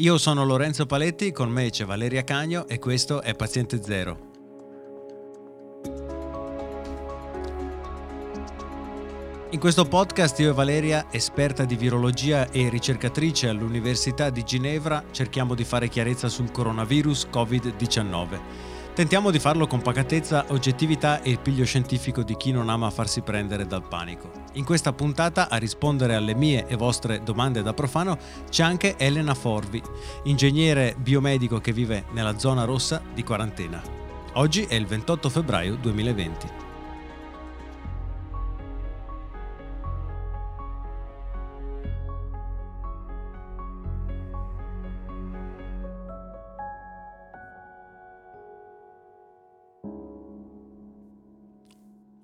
Io sono Lorenzo Paletti, con me c'è Valeria Cagno e questo è Paziente Zero. In questo podcast io e Valeria, esperta di virologia e ricercatrice all'Università di Ginevra, cerchiamo di fare chiarezza sul coronavirus Covid-19. Tentiamo di farlo con pacatezza, oggettività e il piglio scientifico di chi non ama farsi prendere dal panico. In questa puntata a rispondere alle mie e vostre domande da profano c'è anche Elena Forvi, ingegnere biomedico che vive nella zona rossa di quarantena. Oggi è il 28 febbraio 2020.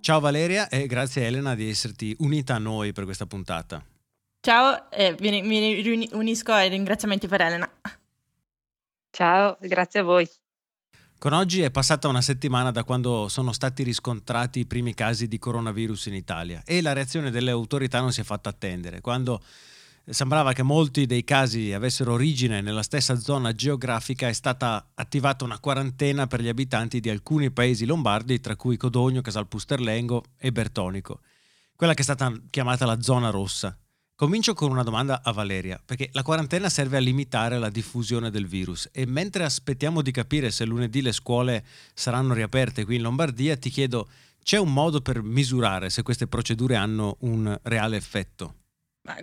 Ciao Valeria e grazie Elena di esserti unita a noi per questa puntata. Ciao, eh, mi, mi unisco ai ringraziamenti per Elena. Ciao, grazie a voi. Con oggi è passata una settimana da quando sono stati riscontrati i primi casi di coronavirus in Italia e la reazione delle autorità non si è fatta attendere. Quando sembrava che molti dei casi avessero origine nella stessa zona geografica, è stata attivata una quarantena per gli abitanti di alcuni paesi lombardi, tra cui Codogno, Casalpusterlengo e Bertonico, quella che è stata chiamata la zona rossa. Comincio con una domanda a Valeria, perché la quarantena serve a limitare la diffusione del virus e mentre aspettiamo di capire se lunedì le scuole saranno riaperte qui in Lombardia, ti chiedo, c'è un modo per misurare se queste procedure hanno un reale effetto?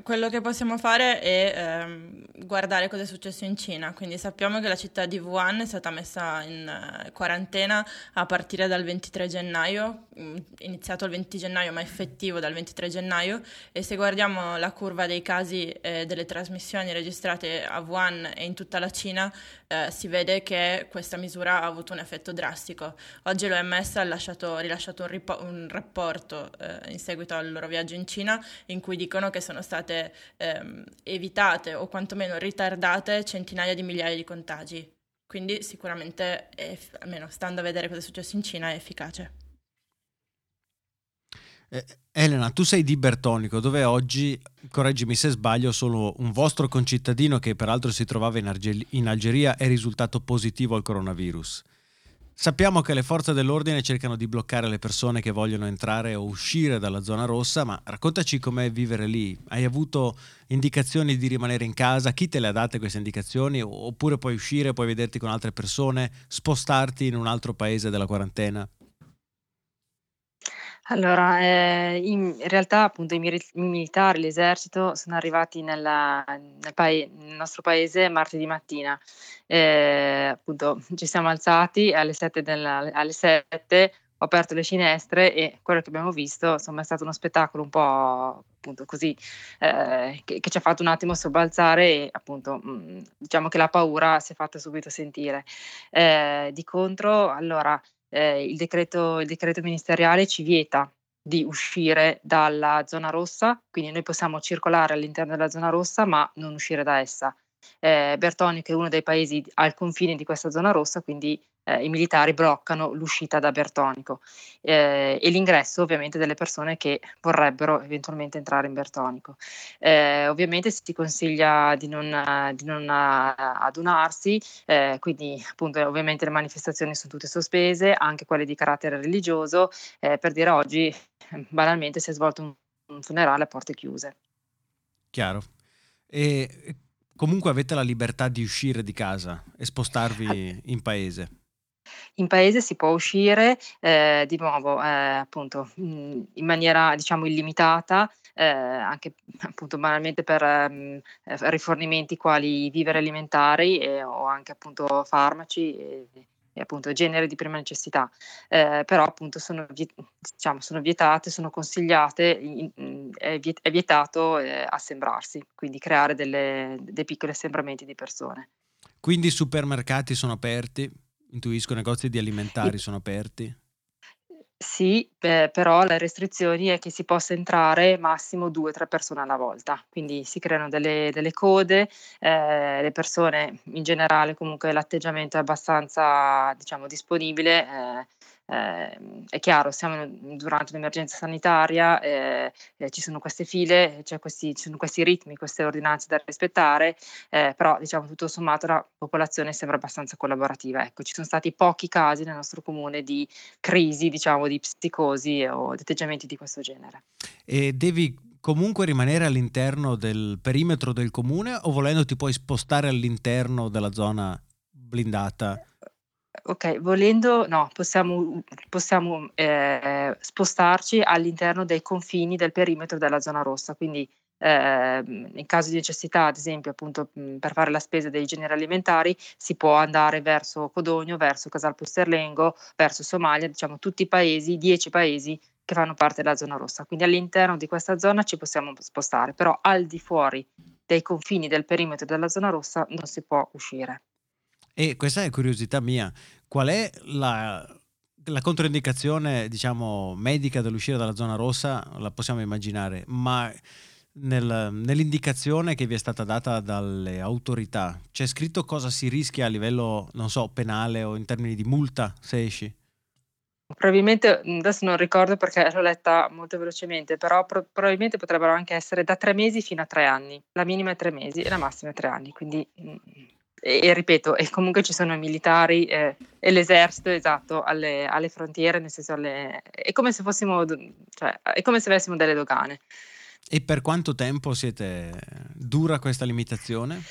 Quello che possiamo fare è ehm, guardare cosa è successo in Cina, quindi sappiamo che la città di Wuhan è stata messa in uh, quarantena a partire dal 23 gennaio, mm, iniziato il 20 gennaio ma effettivo dal 23 gennaio. E se guardiamo la curva dei casi e eh, delle trasmissioni registrate a Wuhan e in tutta la Cina eh, si vede che questa misura ha avuto un effetto drastico. Oggi l'OMS ha lasciato, rilasciato un, ripo- un rapporto eh, in seguito al loro viaggio in Cina in cui dicono che sono state ehm, evitate o quantomeno ritardate centinaia di migliaia di contagi. Quindi sicuramente, è, almeno stando a vedere cosa è successo in Cina, è efficace. Eh, Elena, tu sei di Bertonico, dove oggi, correggimi se sbaglio, solo un vostro concittadino che peraltro si trovava in, Arge- in Algeria è risultato positivo al coronavirus. Sappiamo che le forze dell'ordine cercano di bloccare le persone che vogliono entrare o uscire dalla zona rossa, ma raccontaci com'è vivere lì. Hai avuto indicazioni di rimanere in casa? Chi te le ha date queste indicazioni? Oppure puoi uscire, puoi vederti con altre persone, spostarti in un altro paese della quarantena? Allora, eh, in, realtà appunto i, militari, l'esercito sono arrivati nella, nel, pae- nel nostro paese martedì mattina. Eh, appunto ci siamo alzati alle 7, della, alle 7 ho aperto le finestre e quello che abbiamo visto insomma, è stato uno spettacolo un po' appunto così eh, che, che, ci ha fatto un attimo sobbalzare e appunto mh, mm, diciamo che la paura si è fatta subito sentire. Eh, di contro, allora eh, il, decreto, il decreto ministeriale ci vieta di uscire dalla zona rossa, quindi noi possiamo circolare all'interno della zona rossa ma non uscire da essa. Eh, Bertonico è uno dei paesi al confine di questa zona rossa, quindi eh, i militari bloccano l'uscita da Bertonico eh, e l'ingresso ovviamente delle persone che vorrebbero eventualmente entrare in Bertonico. Eh, ovviamente si consiglia di non, di non adunarsi, eh, quindi appunto ovviamente le manifestazioni sono tutte sospese, anche quelle di carattere religioso, eh, per dire oggi banalmente si è svolto un, un funerale a porte chiuse. Chiaro. E comunque avete la libertà di uscire di casa e spostarvi in paese. In paese si può uscire, ehm, di nuovo, ehm, appunto, mhmm, in maniera diciamo illimitata, ehm, anche appunto banalmente per, mhmm, rifornimenti quali viveri alimentari e o anche appunto farmaci e e appunto generi di prima necessità. Ehm, però appunto sono diciamo sono vietate, sono consigliate, in è è vietato, ehm, assembrarsi, quindi creare delle dei piccoli assembramenti di persone. Quindi i supermercati sono aperti? Intuisco negozi di alimentari sono aperti? Sì, beh, però le restrizioni è che si possa entrare massimo 2, 3 persone alla volta, quindi si creano delle delle code, ehm, le persone in generale comunque l'atteggiamento è abbastanza, diciamo, disponibile, ehm, eh, è chiaro, siamo durante un'emergenza sanitaria, eh, eh, ci sono queste file, cioè questi, ci sono questi ritmi, queste ordinanze da rispettare, eh, però diciamo tutto sommato la popolazione sembra abbastanza collaborativa. Ecco, ci sono stati pochi casi nel nostro comune di crisi, diciamo, di psicosi o di atteggiamenti di questo genere. E devi comunque rimanere all'interno del perimetro del comune o volendo ti puoi spostare all'interno della zona blindata? Ok, volendo, no, possiamo, possiamo eh, spostarci all'interno dei confini del perimetro della zona rossa, quindi eh, in caso di necessità, ad esempio, appunto per fare la spesa dei generi alimentari, si può andare verso Codogno, verso Casal Pusterlengo, verso Somalia, diciamo tutti i paesi, dieci paesi che fanno parte della zona rossa. Quindi all'interno di questa zona ci possiamo spostare, però al di fuori dei confini del perimetro della zona rossa non si può uscire. E questa è curiosità mia, qual è la, la controindicazione, diciamo, medica dell'uscire dalla zona rossa? La possiamo immaginare, ma nel, nell'indicazione che vi è stata data dalle autorità c'è scritto cosa si rischia a livello, non so, penale o in termini di multa se esci? Probabilmente, adesso non ricordo perché l'ho letta molto velocemente, però pro- probabilmente potrebbero anche essere da tre mesi fino a tre anni. La minima è tre mesi e la massima è tre anni. Quindi, e, e ripeto, e comunque ci sono i militari eh, e l'esercito, esatto, alle, alle frontiere, nel senso alle, è come se fossimo, cioè, è come se avessimo delle dogane. E per quanto tempo siete, dura questa limitazione?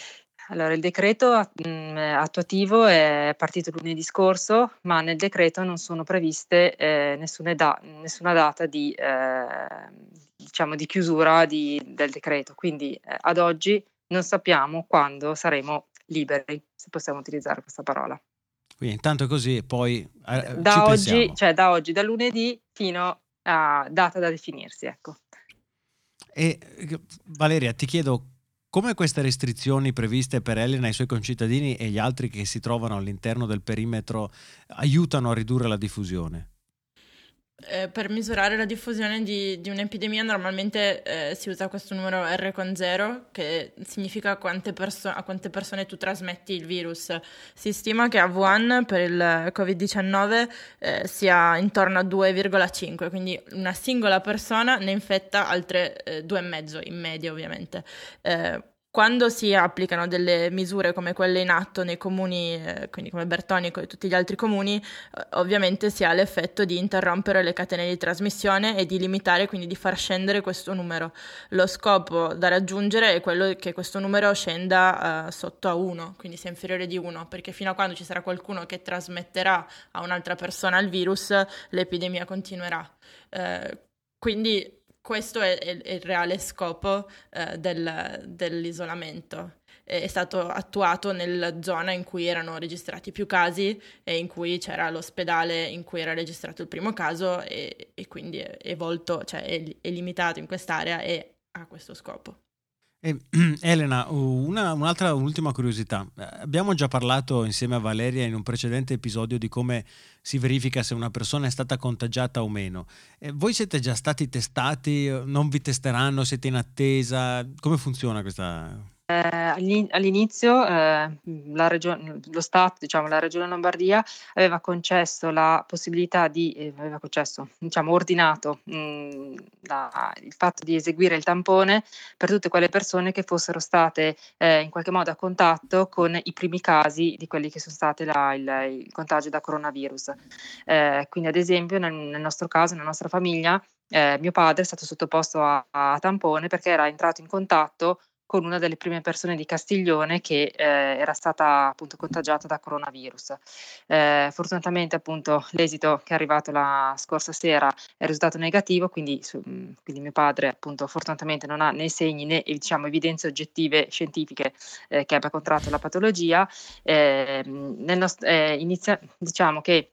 Allora, il decreto mh, attuativo è partito lunedì scorso, ma nel decreto non sono previste eh, nessuna, da- nessuna, data di, eh, diciamo, di chiusura di, del decreto. Quindi eh, ad oggi non sappiamo quando saremo liberi, se possiamo utilizzare questa parola. Quindi intanto è così e poi eh, da oggi, cioè da oggi, da lunedì fino a data da definirsi, ecco. E Valeria, ti chiedo come queste restrizioni previste per Elena e i suoi concittadini e gli altri che si trovano all'interno del perimetro aiutano a ridurre la diffusione? Eh, per misurare la diffusione di, di un'epidemia normalmente eh, si usa questo numero R con 0 che significa quante perso- a quante persone tu trasmetti il virus. Si stima che a Wuhan per il Covid-19 eh, sia intorno a 2,5, quindi una singola persona ne infetta altre 2,5 in media ovviamente. Quando si applicano delle misure come quelle in atto nei comuni, eh, quindi come Bertonico e tutti gli altri comuni, eh, ovviamente si ha l'effetto di interrompere le catene di trasmissione e di limitare, quindi di far scendere questo numero. Lo scopo da raggiungere è quello che questo numero scenda eh, sotto a 1, quindi sia inferiore di 1, perché fino a quando ci sarà qualcuno che trasmetterà a un'altra persona il virus, l'epidemia continuerà. Eh, quindi questo è, è, è il reale scopo eh, del, dell'isolamento. È stato attuato nella zona in cui erano registrati più casi e in cui c'era l'ospedale in cui era registrato il primo caso e, e quindi è, volto, cioè è limitato in quest'area e ha questo scopo. Elena, una, un'altra ultima curiosità. Eh, abbiamo già parlato insieme a Valeria in un precedente episodio di come si verifica se una persona è stata contagiata o meno. Eh, voi siete già stati testati? Non vi testeranno? Siete in attesa? Come funziona questa all'inizio eh, regione, lo Stato, diciamo la Regione Lombardia, aveva concesso la possibilità di, eh, aveva concesso, diciamo ordinato mh, mm, la, il fatto di eseguire il tampone per tutte quelle persone che fossero state eh, in qualche modo a contatto con i primi casi di quelli che sono stati la, il, il, contagio da coronavirus. Eh, quindi ad esempio nel, nel nostro caso, nella nostra famiglia, eh, mio padre è stato sottoposto a, a, tampone perché era entrato in contatto con una delle prime persone di Castiglione che eh, era stata appunto contagiata da coronavirus. Eh, fortunatamente appunto l'esito che è arrivato la scorsa sera è risultato negativo, quindi, su, mm, quindi mio padre appunto fortunatamente non ha né segni né diciamo evidenze oggettive scientifiche eh, che abbia contratto la patologia. Ehm, nel nost- eh, inizia, diciamo che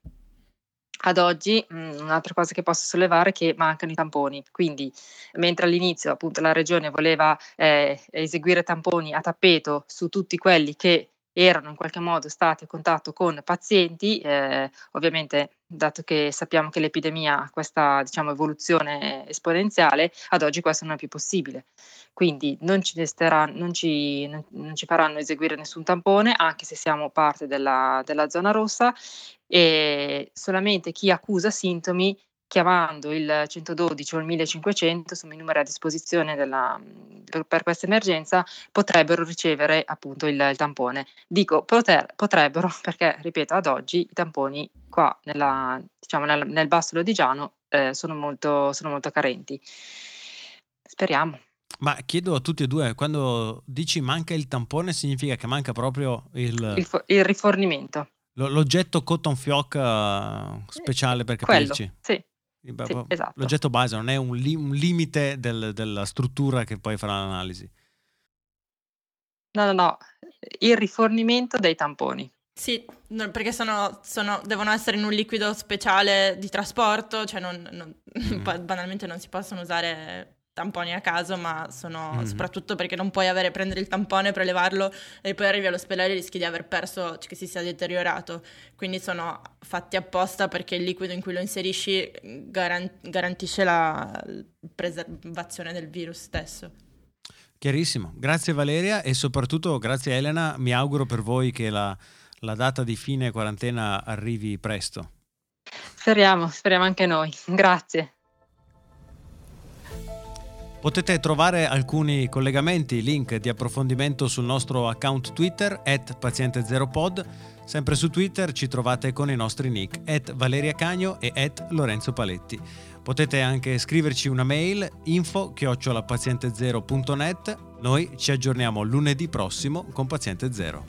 ad oggi mh, un'altra cosa che posso sollevare è che mancano i tamponi, quindi mentre all'inizio appunto la regione voleva eh, eseguire tamponi a tappeto su tutti quelli che erano in qualche modo stati a contatto con pazienti, eh, ovviamente dato che sappiamo che l'epidemia ha questa diciamo, evoluzione esponenziale, ad oggi questo non è più possibile. Quindi non ci, resterà, non ci, non, ci faranno eseguire nessun tampone, anche se siamo parte della, della zona rossa, e solamente chi accusa sintomi chiamando il 112 o il 1500, insomma i numeri a disposizione della, per, per, questa emergenza, potrebbero ricevere appunto il, il tampone. Dico poter, potrebbero perché, ripeto, ad oggi i tamponi qua nella, diciamo, nel, nel Basso Lodigiano eh, sono, molto, sono molto carenti. Speriamo. Ma chiedo a tutti e due, quando dici manca il tampone significa che manca proprio il... Il, fo- il rifornimento. L'oggetto cotton fioc uh, speciale per capirci. Quello, sì. Sì, esatto. L'oggetto base non è un, li- un limite del, della struttura che poi farà l'analisi. No, no, no, il rifornimento dei tamponi. Sì, no, perché sono, sono, devono essere in un liquido speciale di trasporto, cioè non, non, mm. banalmente non si possono usare tamponi a caso, ma sono mm-hmm. soprattutto perché non puoi avere, prendere il tampone, prelevarlo e poi arrivi all'ospedale e rischi di aver perso, cioè che si sia deteriorato. Quindi sono fatti apposta perché il liquido in cui lo inserisci garan- garantisce la preservazione del virus stesso. Chiarissimo, grazie Valeria e soprattutto grazie Elena, mi auguro per voi che la, la data di fine quarantena arrivi presto. Speriamo, speriamo anche noi, grazie. Potete trovare alcuni collegamenti, link di approfondimento sul nostro account Twitter, at paziente0pod. Sempre su Twitter ci trovate con i nostri nick, at Valeria Cagno e at Lorenzo Paletti. Potete anche scriverci una mail, info chiocciolapaziente0.net. Noi ci aggiorniamo lunedì prossimo con Paziente Zero.